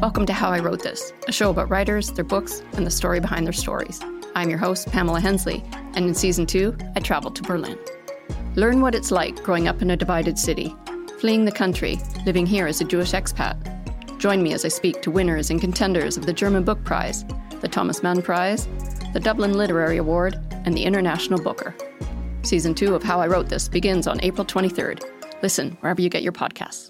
Welcome to How I Wrote This, a show about writers, their books, and the story behind their stories. I'm your host, Pamela Hensley, and in season two, I traveled to Berlin. Learn what it's like growing up in a divided city, fleeing the country, living here as a Jewish expat. Join me as I speak to winners and contenders of the German Book Prize, the Thomas Mann Prize, the Dublin Literary Award, and the International Booker. Season two of How I Wrote This begins on April 23rd. Listen wherever you get your podcasts.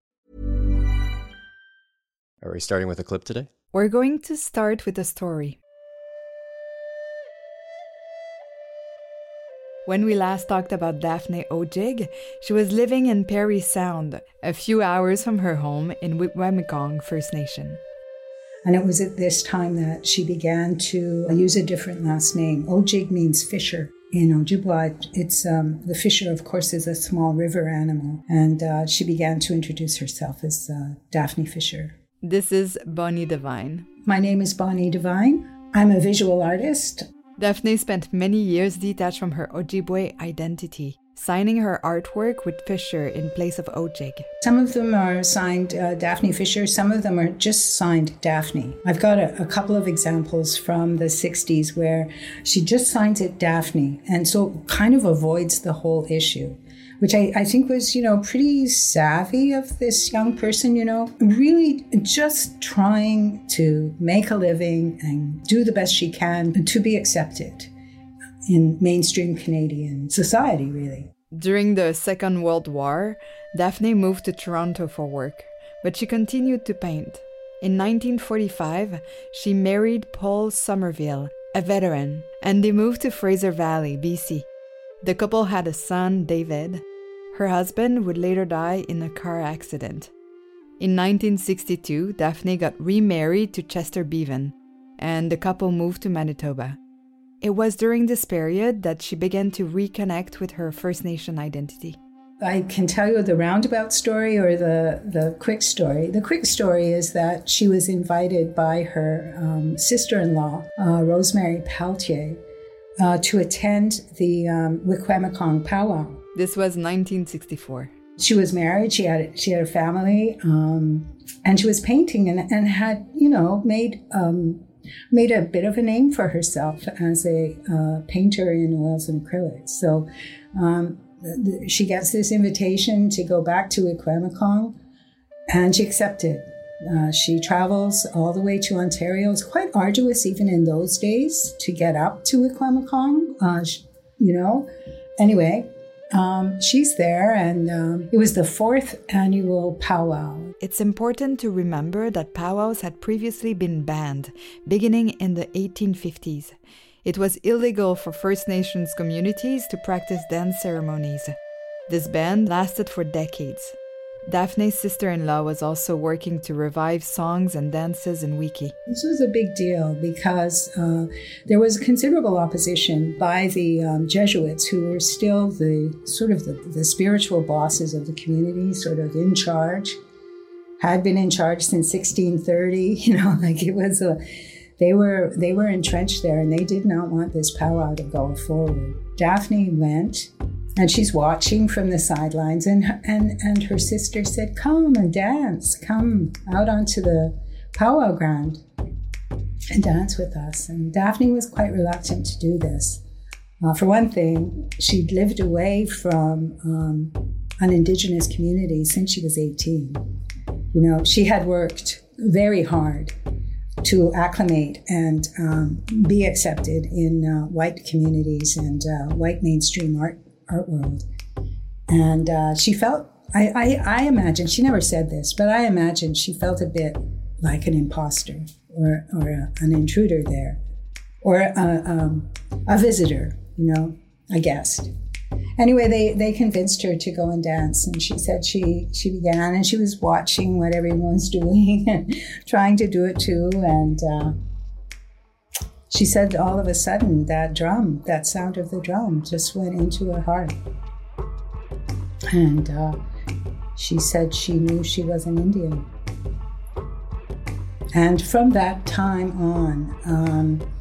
Are we starting with a clip today? We're going to start with a story. When we last talked about Daphne Ojig, she was living in Parry Sound, a few hours from her home in Wikwemikong First Nation. And it was at this time that she began to use a different last name. Ojig means fisher. In Ojibwa, it's um, the fisher, of course, is a small river animal, and uh, she began to introduce herself as uh, Daphne Fisher. This is Bonnie Devine. My name is Bonnie Devine. I'm a visual artist. Daphne spent many years detached from her Ojibwe identity, signing her artwork with Fisher in place of Ojig. Some of them are signed uh, Daphne Fisher, some of them are just signed Daphne. I've got a, a couple of examples from the 60s where she just signs it Daphne, and so kind of avoids the whole issue. Which I, I think was, you know, pretty savvy of this young person, you know, really just trying to make a living and do the best she can to be accepted in mainstream Canadian society, really. During the Second World War, Daphne moved to Toronto for work, but she continued to paint. In 1945, she married Paul Somerville, a veteran, and they moved to Fraser Valley, BC. The couple had a son, David. Her husband would later die in a car accident. In 1962, Daphne got remarried to Chester Bevan, and the couple moved to Manitoba. It was during this period that she began to reconnect with her First Nation identity. I can tell you the roundabout story or the, the quick story. The quick story is that she was invited by her um, sister in law, uh, Rosemary Peltier, uh, to attend the um, powwow. This was 1964. She was married, she had, she had a family, um, and she was painting and, and had, you know, made um, made a bit of a name for herself as a uh, painter in oils and acrylics. So um, th- she gets this invitation to go back to Wikwemikong, and she accepted. Uh, she travels all the way to Ontario. It's quite arduous, even in those days, to get up to Wikwemikong. Uh, you know. Anyway, um, she's there, and um, it was the fourth annual powwow. It's important to remember that powwows had previously been banned, beginning in the 1850s. It was illegal for First Nations communities to practice dance ceremonies. This ban lasted for decades. Daphne's sister in law was also working to revive songs and dances in Wiki. This was a big deal because uh, there was considerable opposition by the um, Jesuits, who were still the sort of the, the spiritual bosses of the community, sort of in charge, had been in charge since 1630. You know, like it was a. They were they were entrenched there, and they did not want this powwow to go forward. Daphne went, and she's watching from the sidelines and and and her sister said come and dance. Come out onto the powwow ground and dance with us. And daphne was quite reluctant to do this. Uh, for one thing she'd lived away from um, an indigenous community since she was 18 you know she had worked very hard to acclimate and um, be accepted in uh, white communities and uh, white mainstream art art world. And uh, she felt, I, I, I imagine, she never said this, but I imagine she felt a bit like an imposter or, or a, an intruder there or a, um, a visitor, you know, a guest. anyway, they, they convinced her to go and dance, and she said she she began, and she was watching what everyone was doing and trying to do it too, and uh, she said all of a sudden that drum, that sound of the drum, just went into her heart, and uh, she said she knew she was an Indian. And from that time on, um,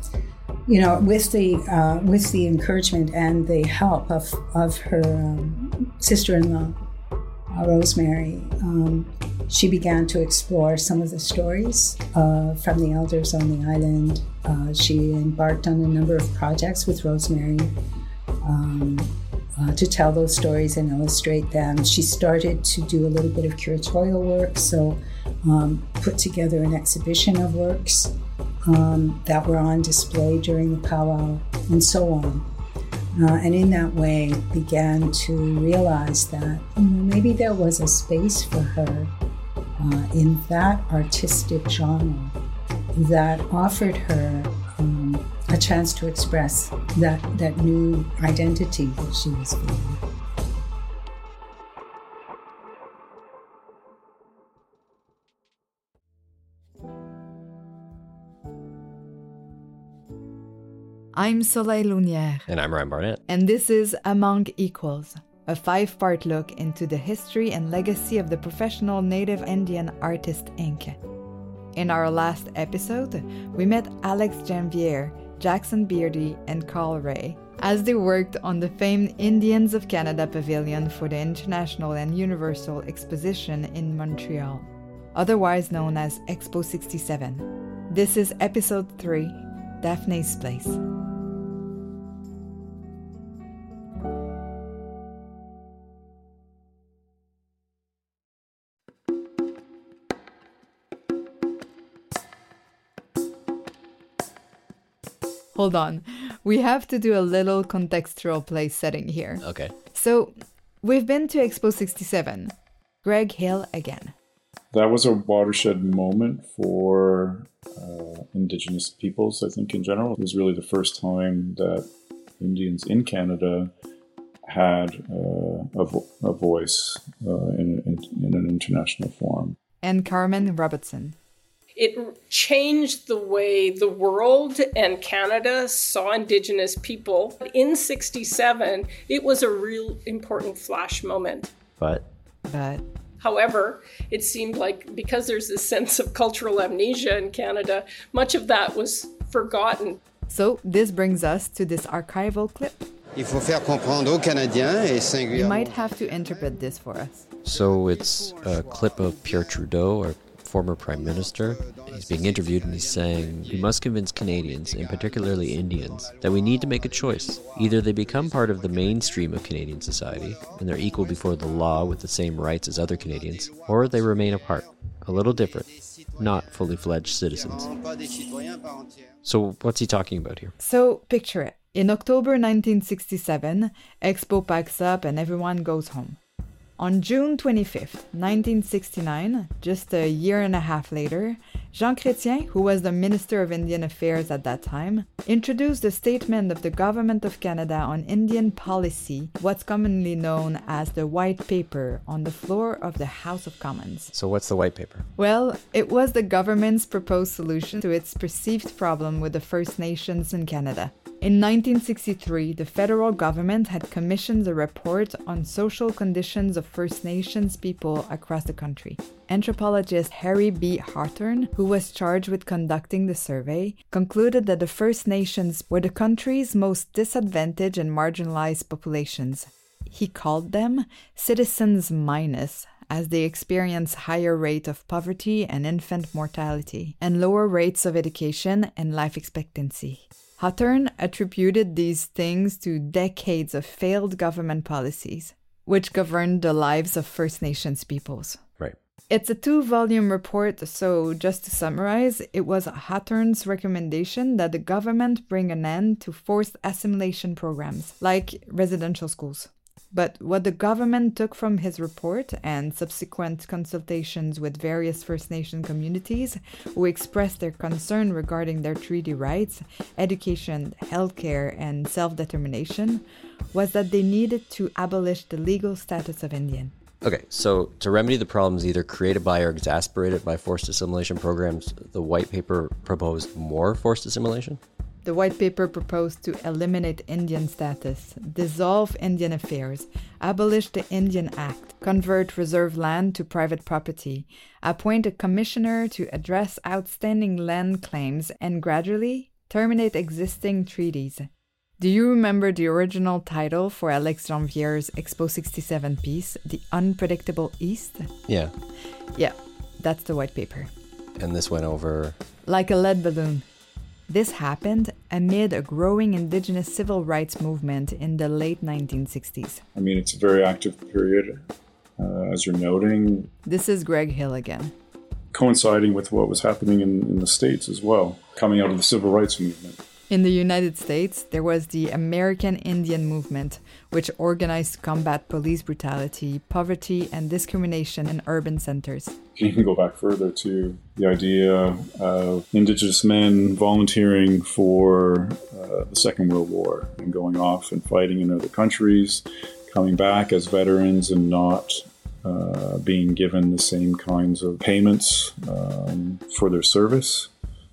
you know, with the uh, with the encouragement and the help of of her um, sister-in-law, uh, Rosemary, um, she began to explore some of the stories uh, from the elders on the island. Uh, she embarked on a number of projects with Rosemary. Um, uh, to tell those stories and illustrate them. She started to do a little bit of curatorial work, so um, put together an exhibition of works um, that were on display during the powwow, and so on. Uh, and in that way, began to realize that you know, maybe there was a space for her uh, in that artistic genre that offered her um, a chance to express that, that new identity that she was feeling. I'm Soleil Launière. And I'm Ryan Barnett. And this is Among Equals, a five part look into the history and legacy of the professional Native Indian artist Inc. In our last episode, we met Alex Janvier, Jackson Beardy, and Carl Ray as they worked on the famed Indians of Canada pavilion for the International and Universal Exposition in Montreal, otherwise known as Expo 67. This is episode 3 Daphne's Place. Hold on. We have to do a little contextual place setting here. Okay. So, we've been to Expo 67. Greg Hill again. That was a watershed moment for uh, Indigenous peoples, I think, in general. It was really the first time that Indians in Canada had uh, a, vo- a, voice uh, in, in, in an international forum. And Carmen Robertson. It changed the way the world and Canada saw Indigenous people. In 67, it was a real important flash moment. But. But. However, it seemed like because there's this sense of cultural amnesia in Canada, much of that was forgotten. So, this brings us to this archival clip. Il faut faire comprendre aux Canadiens et singulièrement. You might have to interpret this for us. So, it's a clip of Pierre Trudeau, or former prime minister. He's being interviewed and he's saying, We must convince Canadians, and particularly Indians, that we need to make a choice. Either they become part of the mainstream of Canadian society, and they're equal before the law with the same rights as other Canadians, or they remain apart, a little different, not fully fledged citizens. So, what's he talking about here? So, picture it. In October 1967, Expo packs up and everyone goes home. On June 25, 1969, just a year and a half later, Jean Chrétien, who was the Minister of Indian Affairs at that time, introduced a statement of the Government of Canada on Indian policy, what's commonly known as the White Paper, on the floor of the House of Commons. So, what's the White Paper? Well, it was the government's proposed solution to its perceived problem with the First Nations in Canada. In 1963, the federal government had commissioned a report on social conditions of First Nations people across the country. Anthropologist Harry B. Hawthorne, who was charged with conducting the survey, concluded that the First Nations were the country's most disadvantaged and marginalized populations. He called them citizens minus, as they experience higher rate of poverty and infant mortality, and lower rates of education and life expectancy. Hawthorne attributed these things to decades of failed government policies, which governed the lives of First Nations peoples. Right. It's a two volume report, so just to summarize, it was Hawthorne's recommendation that the government bring an end to forced assimilation programs, like residential schools. But what the government took from his report and subsequent consultations with various First Nation communities who expressed their concern regarding their treaty rights, education, healthcare, and self determination was that they needed to abolish the legal status of Indian. Okay, so to remedy the problems either created by or exasperated by forced assimilation programs, the white paper proposed more forced assimilation? The white paper proposed to eliminate Indian status, dissolve Indian affairs, abolish the Indian Act, convert reserve land to private property, appoint a commissioner to address outstanding land claims, and gradually terminate existing treaties. Do you remember the original title for Alex Janvier's Expo 67 piece, The Unpredictable East? Yeah. Yeah, that's the white paper. And this went over. Like a lead balloon. This happened amid a growing indigenous civil rights movement in the late 1960s. I mean, it's a very active period, uh, as you're noting. This is Greg Hill again. Coinciding with what was happening in, in the States as well, coming out of the civil rights movement. In the United States, there was the American Indian Movement, which organized to combat police brutality, poverty, and discrimination in urban centers. You can go back further to the idea of indigenous men volunteering for uh, the Second World War and going off and fighting in other countries, coming back as veterans and not uh, being given the same kinds of payments um, for their service.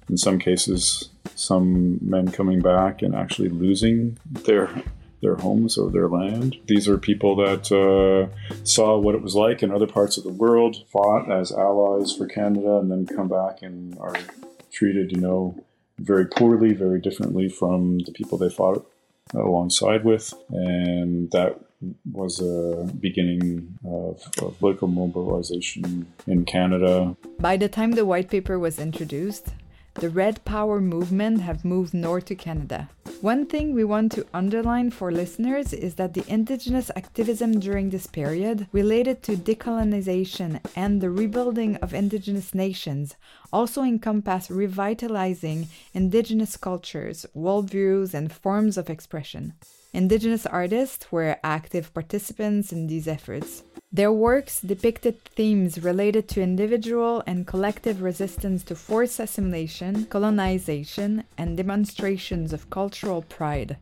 In some cases, some men coming back and actually losing their their homes or their land. These are people that uh, saw what it was like in other parts of the world, fought as allies for Canada, and then come back and are treated, you know, very poorly, very differently from the people they fought alongside with, and that was a beginning of, of political mobilization in Canada. By the time the white paper was introduced, the Red Power movement have moved north to Canada. One thing we want to underline for listeners is that the Indigenous activism during this period related to decolonization and the rebuilding of Indigenous nations also encompass revitalizing Indigenous cultures, worldviews, and forms of expression. Indigenous artists were active participants in these efforts. Their works depicted themes related to individual and collective resistance to forced assimilation, colonization, and demonstrations of cultural pride.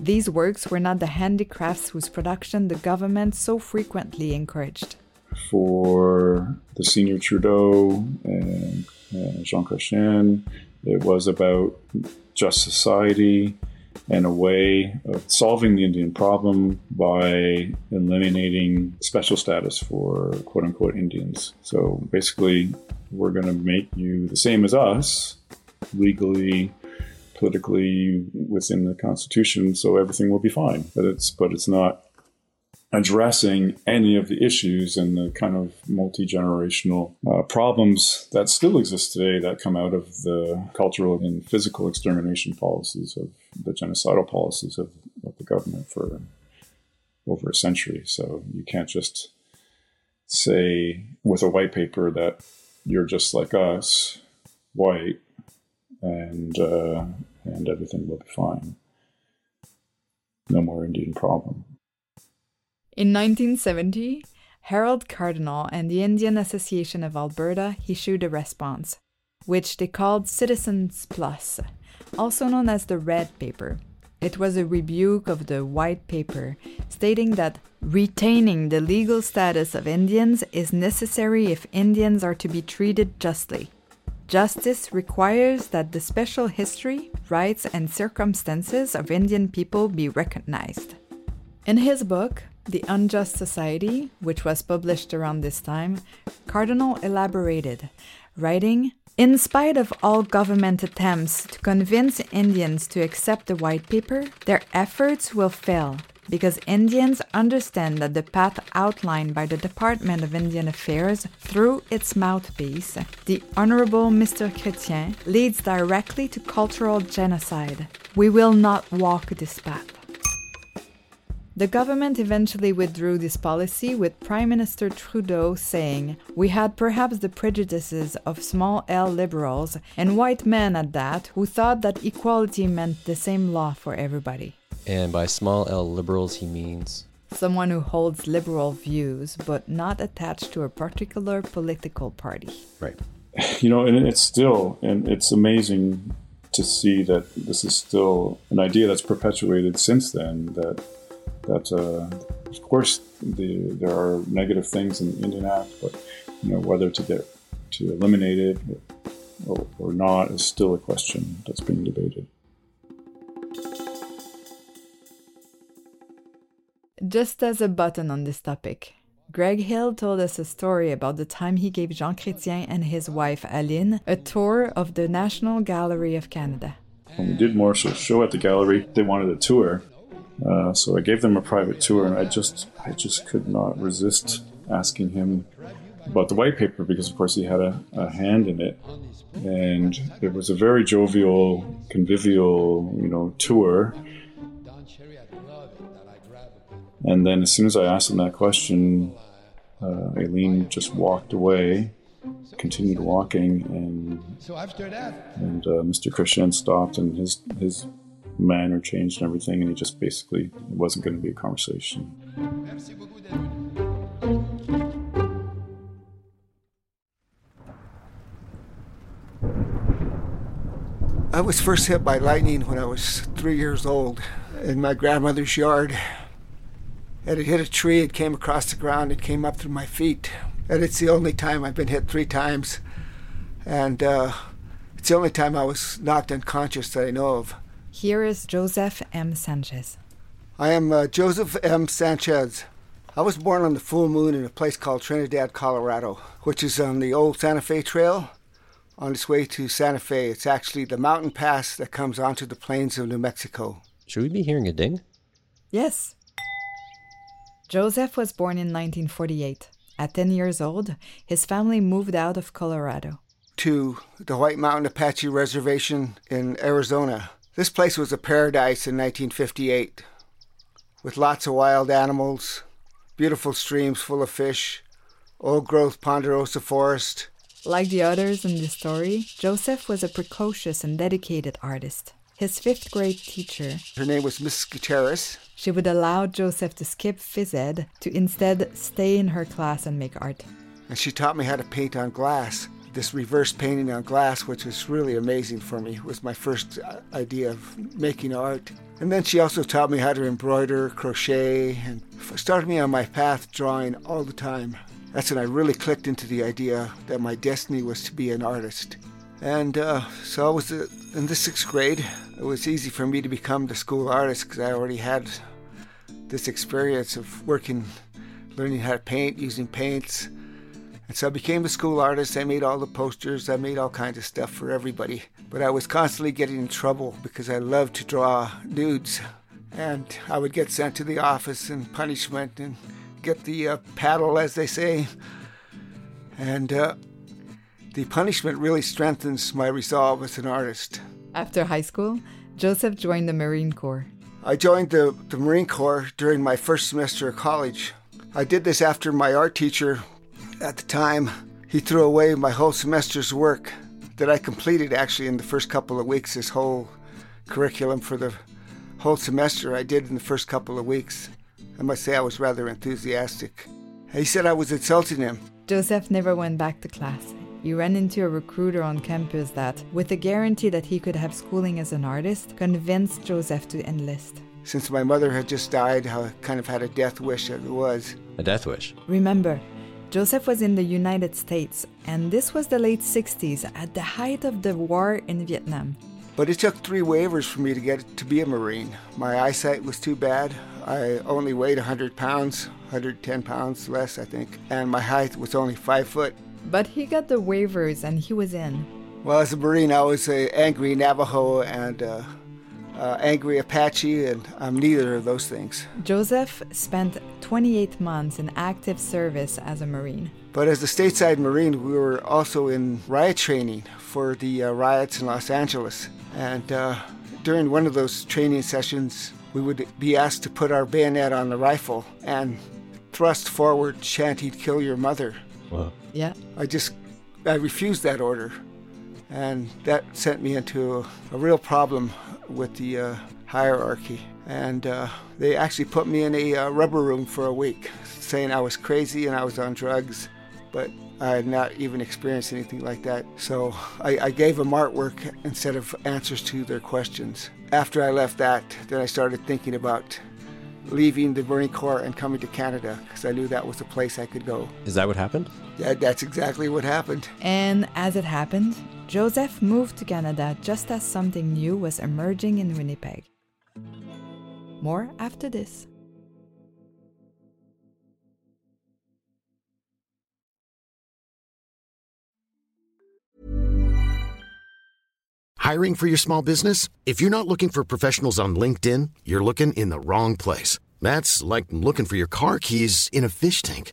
These works were not the handicrafts whose production the government so frequently encouraged. For the senior Trudeau and, and Jean Chrétien, it was about just society, and a way of solving the Indian problem by eliminating special status for quote unquote Indians. So basically, we're going to make you the same as us legally politically within the constitution so everything will be fine but it's but it's not addressing any of the issues and the kind of multi generational uh, problems that still exist today that come out of the cultural and physical extermination policies of the genocidal policies of, of the government for over a century. So you can't just say with a white paper that you're just like us, white, and uh, and everything will be fine. No more Indian problem. In 1970, Harold Cardinal and the Indian Association of Alberta issued a response, which they called Citizens Plus, also known as the Red Paper. It was a rebuke of the White Paper, stating that retaining the legal status of Indians is necessary if Indians are to be treated justly. Justice requires that the special history, rights, and circumstances of Indian people be recognized. In his book, the Unjust Society, which was published around this time, Cardinal elaborated, writing In spite of all government attempts to convince Indians to accept the white paper, their efforts will fail because Indians understand that the path outlined by the Department of Indian Affairs through its mouthpiece, the Honorable Mr. Chrétien, leads directly to cultural genocide. We will not walk this path. The government eventually withdrew this policy, with Prime Minister Trudeau saying, We had perhaps the prejudices of small L liberals, and white men at that, who thought that equality meant the same law for everybody. And by small L liberals, he means someone who holds liberal views but not attached to a particular political party. Right. You know, and it's still, and it's amazing to see that this is still an idea that's perpetuated since then that that uh, of course the, there are negative things in the Indian Act, but you know whether to get to eliminate it or, or not is still a question that's being debated. Just as a button on this topic, Greg Hill told us a story about the time he gave Jean Chrétien and his wife Aline a tour of the National Gallery of Canada. When we did more show at the gallery, they wanted a tour, uh, so I gave them a private tour, and I just I just could not resist asking him about the white paper because, of course, he had a, a hand in it, and it was a very jovial, convivial, you know, tour. And then, as soon as I asked him that question, uh, Aline just walked away, continued walking, and and uh, Mr. Chrétien stopped, and his his manner changed and everything, and he just basically it wasn't going to be a conversation. I was first hit by lightning when I was three years old in my grandmother's yard. And it hit a tree, it came across the ground, it came up through my feet. And it's the only time I've been hit three times. And uh, it's the only time I was knocked unconscious that I know of. Here is Joseph M. Sanchez. I am uh, Joseph M. Sanchez. I was born on the full moon in a place called Trinidad, Colorado, which is on the old Santa Fe Trail on its way to Santa Fe. It's actually the mountain pass that comes onto the plains of New Mexico. Should we be hearing a ding? Yes. Joseph was born in 1948. At 10 years old, his family moved out of Colorado to the White Mountain Apache Reservation in Arizona. This place was a paradise in 1958 with lots of wild animals, beautiful streams full of fish, old growth ponderosa forest. Like the others in the story, Joseph was a precocious and dedicated artist. His fifth grade teacher, her name was Miss Gutierrez, she would allow Joseph to skip phys ed to instead stay in her class and make art. And she taught me how to paint on glass. This reverse painting on glass, which was really amazing for me, was my first uh, idea of making art. And then she also taught me how to embroider, crochet, and started me on my path drawing all the time. That's when I really clicked into the idea that my destiny was to be an artist. And uh, so I was uh, in the sixth grade. It was easy for me to become the school artist because I already had this experience of working, learning how to paint, using paints. And so I became a school artist. I made all the posters, I made all kinds of stuff for everybody. But I was constantly getting in trouble because I loved to draw nudes. And I would get sent to the office and punishment and get the uh, paddle, as they say. And uh, the punishment really strengthens my resolve as an artist. After high school, Joseph joined the Marine Corps. I joined the, the Marine Corps during my first semester of college. I did this after my art teacher, at the time, he threw away my whole semester's work that I completed actually in the first couple of weeks. This whole curriculum for the whole semester I did in the first couple of weeks. I must say I was rather enthusiastic. He said I was insulting him. Joseph never went back to class. He ran into a recruiter on campus that, with the guarantee that he could have schooling as an artist, convinced Joseph to enlist. Since my mother had just died, I kind of had a death wish as it was. A death wish? Remember, Joseph was in the United States, and this was the late 60s at the height of the war in Vietnam. But it took three waivers for me to get to be a Marine. My eyesight was too bad. I only weighed 100 pounds, 110 pounds less, I think, and my height was only five foot. But he got the waivers and he was in. Well, as a Marine, I was an angry Navajo and uh, uh, angry Apache, and I'm neither of those things. Joseph spent 28 months in active service as a Marine. But as a stateside Marine, we were also in riot training for the uh, riots in Los Angeles. And uh, during one of those training sessions, we would be asked to put our bayonet on the rifle and thrust forward, chanting, Kill your mother. Wow. Yeah. I just, I refused that order. And that sent me into a, a real problem with the uh, hierarchy. And uh, they actually put me in a uh, rubber room for a week, saying I was crazy and I was on drugs. But I had not even experienced anything like that. So I, I gave them artwork instead of answers to their questions. After I left that, then I started thinking about leaving the Marine Corps and coming to Canada because I knew that was a place I could go. Is that what happened? Yeah, that's exactly what happened. And as it happened, Joseph moved to Canada just as something new was emerging in Winnipeg. More after this. Hiring for your small business? If you're not looking for professionals on LinkedIn, you're looking in the wrong place. That's like looking for your car keys in a fish tank.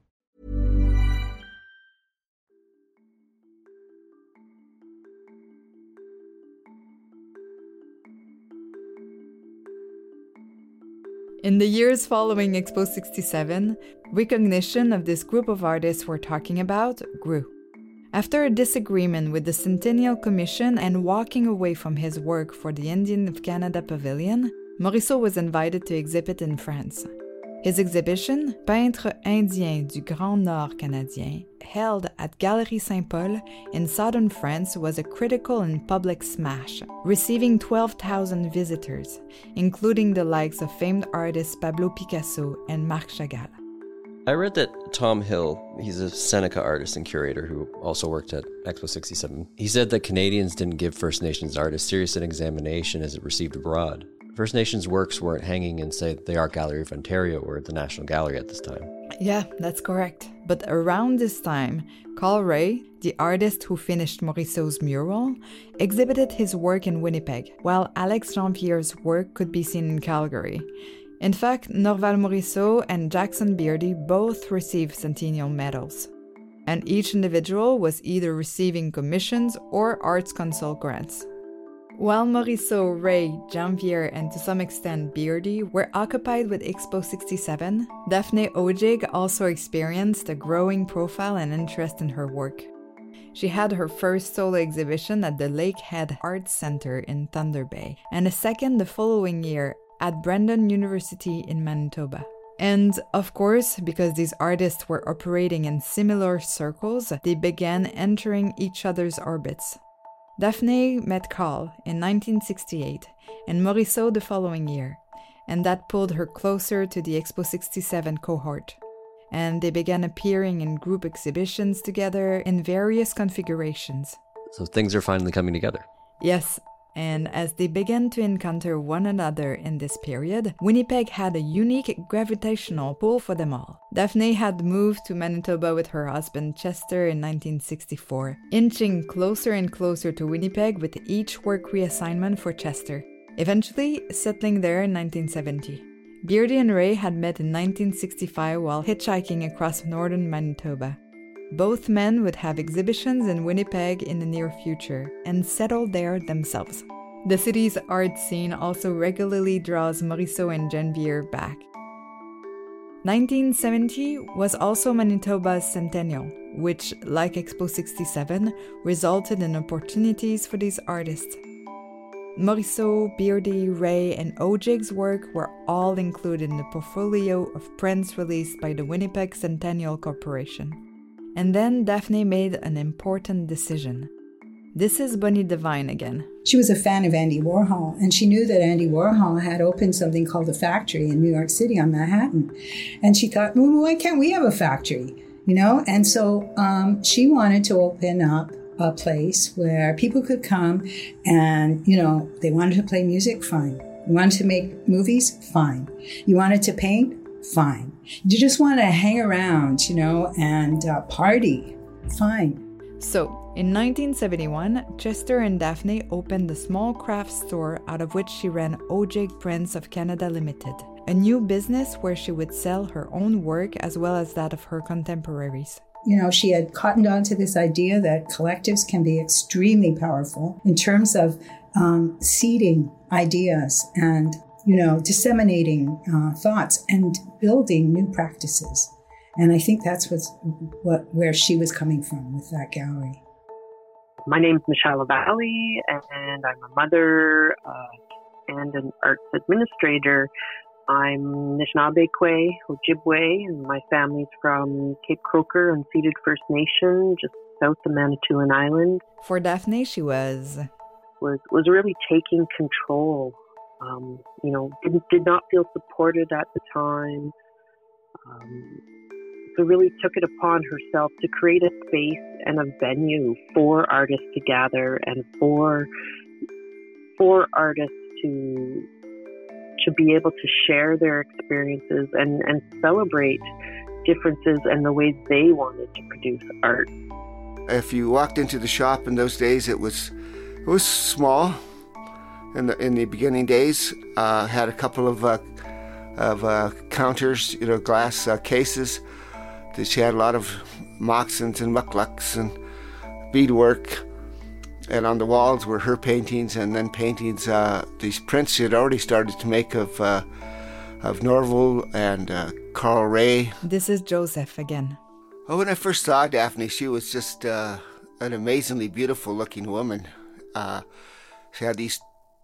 In the years following Expo 67, recognition of this group of artists we're talking about grew. After a disagreement with the Centennial Commission and walking away from his work for the Indian of Canada Pavilion, Morisseau was invited to exhibit in France. His exhibition, Peintre indien du Grand Nord canadien, held at Galerie Saint Paul in southern France, was a critical and public smash, receiving 12,000 visitors, including the likes of famed artists Pablo Picasso and Marc Chagall. I read that Tom Hill, he's a Seneca artist and curator who also worked at Expo 67. He said that Canadians didn't give First Nations art as serious an examination as it received abroad. First Nations works weren't hanging in, say, the Art Gallery of Ontario or the National Gallery at this time. Yeah, that's correct. But around this time, Carl Ray, the artist who finished Morisseau's mural, exhibited his work in Winnipeg, while Alex Janvier's work could be seen in Calgary. In fact, Norval Morisseau and Jackson Beardy both received Centennial medals. And each individual was either receiving commissions or Arts Council grants. While Morisseau, Ray, Janvier, and to some extent Beardy were occupied with Expo 67, Daphne Ojig also experienced a growing profile and interest in her work. She had her first solo exhibition at the Lakehead Arts Center in Thunder Bay, and a second the following year at Brandon University in Manitoba. And of course, because these artists were operating in similar circles, they began entering each other's orbits. Daphne met Carl in 1968 and Morisseau the following year, and that pulled her closer to the Expo 67 cohort. And they began appearing in group exhibitions together in various configurations. So things are finally coming together. Yes, and as they began to encounter one another in this period, Winnipeg had a unique gravitational pull for them all. Daphne had moved to Manitoba with her husband Chester in 1964, inching closer and closer to Winnipeg with each work reassignment for Chester, eventually settling there in 1970. Beardy and Ray had met in 1965 while hitchhiking across northern Manitoba. Both men would have exhibitions in Winnipeg in the near future and settle there themselves. The city's art scene also regularly draws Morisseau and Janvier back. 1970 was also Manitoba's centennial, which, like Expo 67, resulted in opportunities for these artists. Morisseau, Beardy, Ray, and Ojig's work were all included in the portfolio of prints released by the Winnipeg Centennial Corporation. And then Daphne made an important decision. This is Bonnie Devine again. She was a fan of Andy Warhol, and she knew that Andy Warhol had opened something called the Factory in New York City on Manhattan. And she thought, well, why can't we have a factory? You know? And so um, she wanted to open up a place where people could come and, you know, they wanted to play music, fine. You wanted to make movies, fine. You wanted to paint, fine. You just want to hang around, you know, and uh, party, fine. So, in 1971, Chester and Daphne opened the small craft store out of which she ran Ojig Prints of Canada Limited, a new business where she would sell her own work as well as that of her contemporaries. You know, she had cottoned on to this idea that collectives can be extremely powerful in terms of um, seeding ideas and you know, disseminating uh, thoughts and building new practices. And I think that's what's, what where she was coming from with that gallery. My name is Michelle LaVallee, and I'm a mother uh, and an arts administrator. I'm Anishinaabe Kwe, Ojibwe, and my family's from Cape Croker Unceded First Nation, just south of Manitoulin Island. For Daphne, she was was was really taking control. Um, you know, did, did not feel supported at the time. Um, so really took it upon herself to create a space and a venue for artists to gather and for for artists to to be able to share their experiences and, and celebrate differences and the ways they wanted to produce art. If you walked into the shop in those days, it was it was small. In the in the beginning days, uh, had a couple of uh, of uh, counters, you know, glass uh, cases. That she had a lot of moccasins and mukluks and beadwork. And on the walls were her paintings, and then paintings, uh, these prints she had already started to make of uh, of Norval and Carl Ray. This is Joseph again. Oh, when I first saw Daphne, she was just an amazingly beautiful looking woman. Uh, she had these.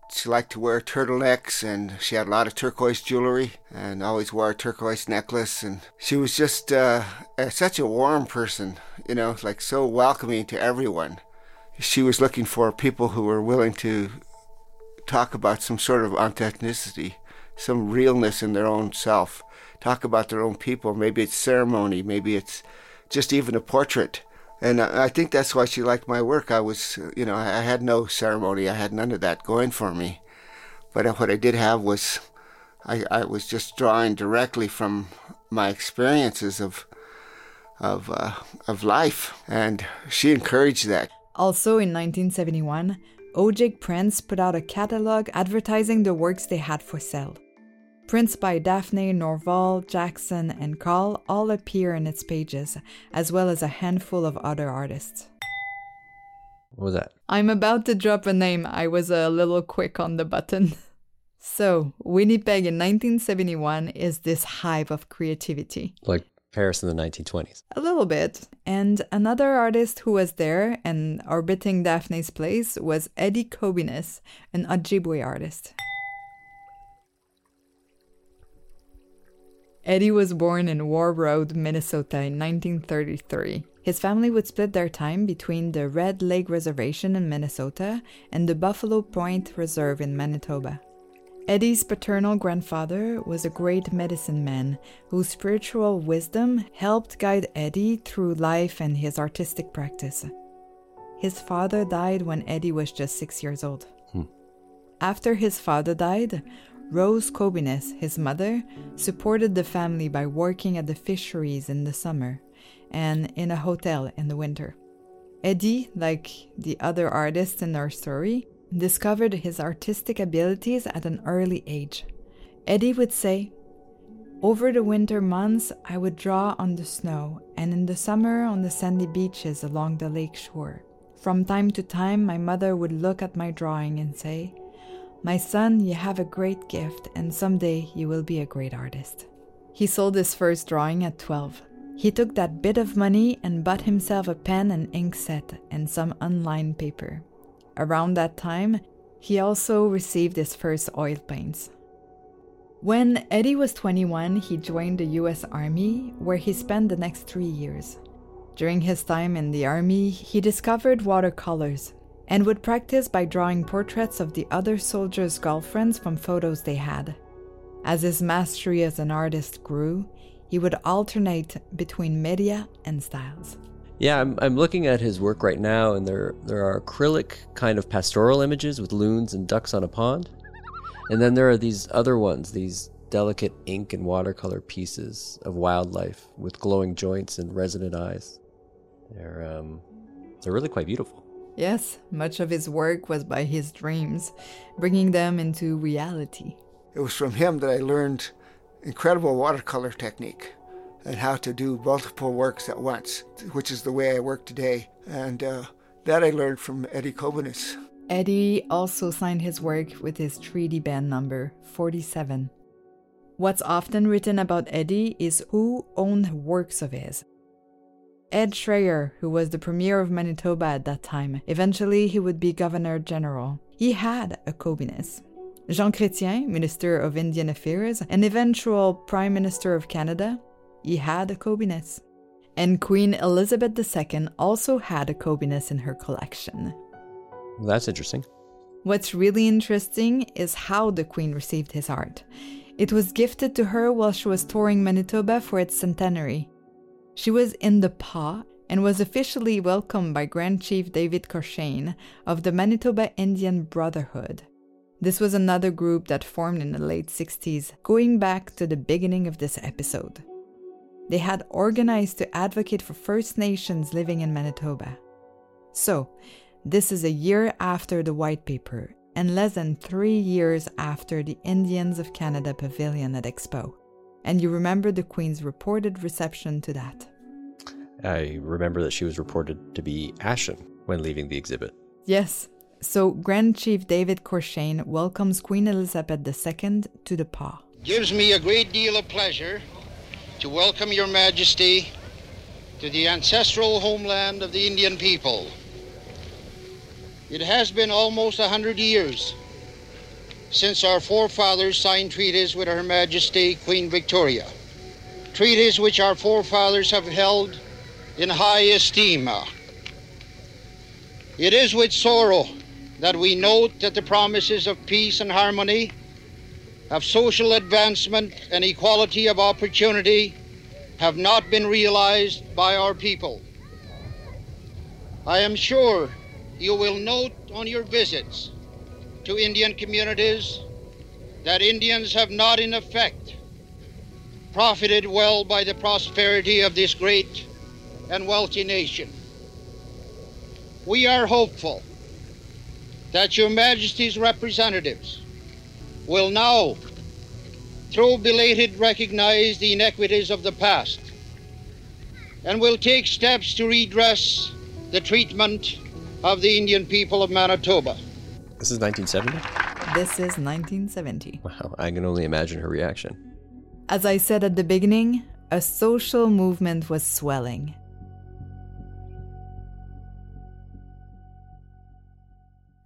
She liked to wear turtlenecks, and she had a lot of turquoise jewelry, and always wore a turquoise necklace. And she was just uh, such a warm person, you know, like so welcoming to everyone. She was looking for people who were willing to talk about some sort of authenticity, some realness in their own self, talk about their own people. Maybe it's ceremony, maybe it's just even a portrait and I think that's why she liked my work. I was, you know, I had no ceremony. I had none of that going for me. But what I did have was, I, I was just drawing directly from my experiences of, of, uh, of life, and she encouraged that. Also in 1971, Ojig Prints put out a catalog advertising the works they had for sale. Prints by Daphne, Norval, Jackson, and Carl all appear in its pages, as well as a handful of other artists. What was that? I'm about to drop a name. I was a little quick on the button. so, Winnipeg in 1971 is this hive of creativity. Like Paris in the 1920s. A little bit. And another artist who was there and orbiting Daphne's place was Eddy Cobiness, an Ojibwe artist. Eddy was born in Warroad, Minnesota in 1933. His family would split their time between the Red Lake Reservation in Minnesota and the Buffalo Point Reserve in Manitoba. Eddy's paternal grandfather was a great medicine man whose spiritual wisdom helped guide Eddy through life and his artistic practice. His father died when Eddy was just six years old. Hmm. After his father died, Rose Cobiness, his mother, supported the family by working at the fisheries in the summer and in a hotel in the winter. Eddy, like the other artists in our story, discovered his artistic abilities at an early age. Eddy would say, Over the winter months, I would draw on the snow, and in the summer on the sandy beaches along the lake shore. From time to time, my mother would look at my drawing and say, my son, you have a great gift, and someday you will be a great artist. He sold his first drawing at 12. He took that bit of money and bought himself a pen and ink set and some unlined paper. Around that time, he also received his first oil paints. When Eddy was 21, he joined the US Army, where he spent the next three years. During his time in the Army, he discovered watercolors and would practice by drawing portraits of the other soldiers' girlfriends from photos they had. As his mastery as an artist grew, he would alternate between media and styles. Yeah, I'm, I'm looking at his work right now, and there there are acrylic kind of pastoral images with loons and ducks on a pond, and then there are these other ones, these delicate ink and watercolor pieces of wildlife with glowing joints and resonant eyes. They're um, they're really quite beautiful. Yes, much of his work was by his dreams, bringing them into reality. It was from him that I learned incredible watercolor technique and how to do multiple works at once, which is the way I work today. And uh, that I learned from Eddy Cobiness. Eddy also signed his work with his treaty band number 47. What's often written about Eddy is who owned works of his. Ed Schreyer, who was the premier of Manitoba at that time, eventually he would be governor general. He had a Cobiness. Jean Chrétien, Minister of Indian Affairs, and eventual Prime Minister of Canada, he had a Cobiness. And Queen Elizabeth II also had a Cobiness in her collection. Well, that's interesting. What's really interesting is how the Queen received his art. It was gifted to her while she was touring Manitoba for its centenary. She was in the Pas and was officially welcomed by Grand Chief David Cochrane of the Manitoba Indian Brotherhood. This was another group that formed in the late 60s, going back to the beginning of this episode. They had organized to advocate for First Nations living in Manitoba. So, this is a year after the White Paper and less than three years after the Indians of Canada Pavilion at Expo. And you remember the Queen's reported reception to that. I remember that she was reported to be ashen when leaving the exhibit. Yes. So Grand Chief David Cochrane welcomes Queen Elizabeth II to the Pas. Gives me a great deal of pleasure to welcome Your Majesty to the ancestral homeland of the Indian people. It has been almost a hundred years since our forefathers signed treaties with Her Majesty Queen Victoria. Treaties which our forefathers have held in high esteem. It is with sorrow that we note that the promises of peace and harmony, of social advancement and equality of opportunity have not been realized by our people. I am sure you will note on your visits to Indian communities that Indians have not, in effect, profited well by the prosperity of this great and wealthy nation. We are hopeful that Your Majesty's representatives will now, through belated, recognize the inequities of the past and will take steps to redress the treatment of the Indian people of Manitoba. This is 1970? This is 1970. Wow, I can only imagine her reaction. As I said at the beginning, a social movement was swelling.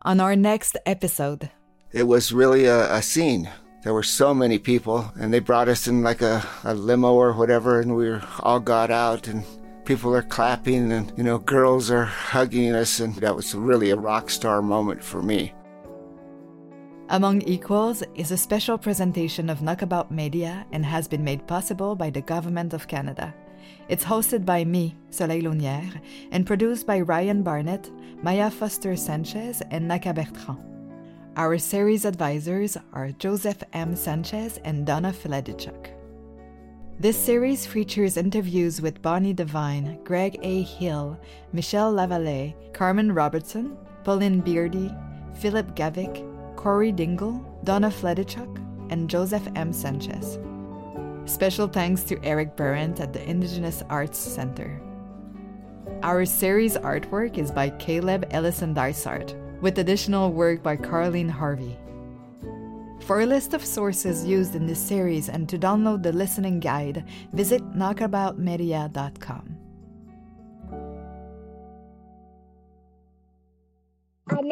On our next episode, It was really a, a scene. There were so many people, and they brought us in like a, a limo or whatever, and we were, all got out, and people are clapping, and you know, girls are hugging us, and that was really a rock star moment for me. Among Equals is a special presentation of Knockabout Media and has been made possible by the Government of Canada. It's hosted by me, Soleil Launière, and produced by Ryan Barnett, Maia Foster Sanchez, and Nahka Bertrand. Our series advisors are Joseph M. Sanchez and Donna Feledichuk. This series features interviews with Bonnie Devine, Greg A. Hill, Michelle LaVallee, Carmen Robertson, Pauline Beardy, Philip Gevik, Corey Dingle, Donna Feledichuk, and Joseph M. Sanchez. Special thanks to Eric Berendt at the Indigenous Arts Center. Our series artwork is by Caleb Ellison Dysart, with additional work by Carleen Harvey. For a list of sources used in this series and to download the listening guide, visit knockaboutmedia.com.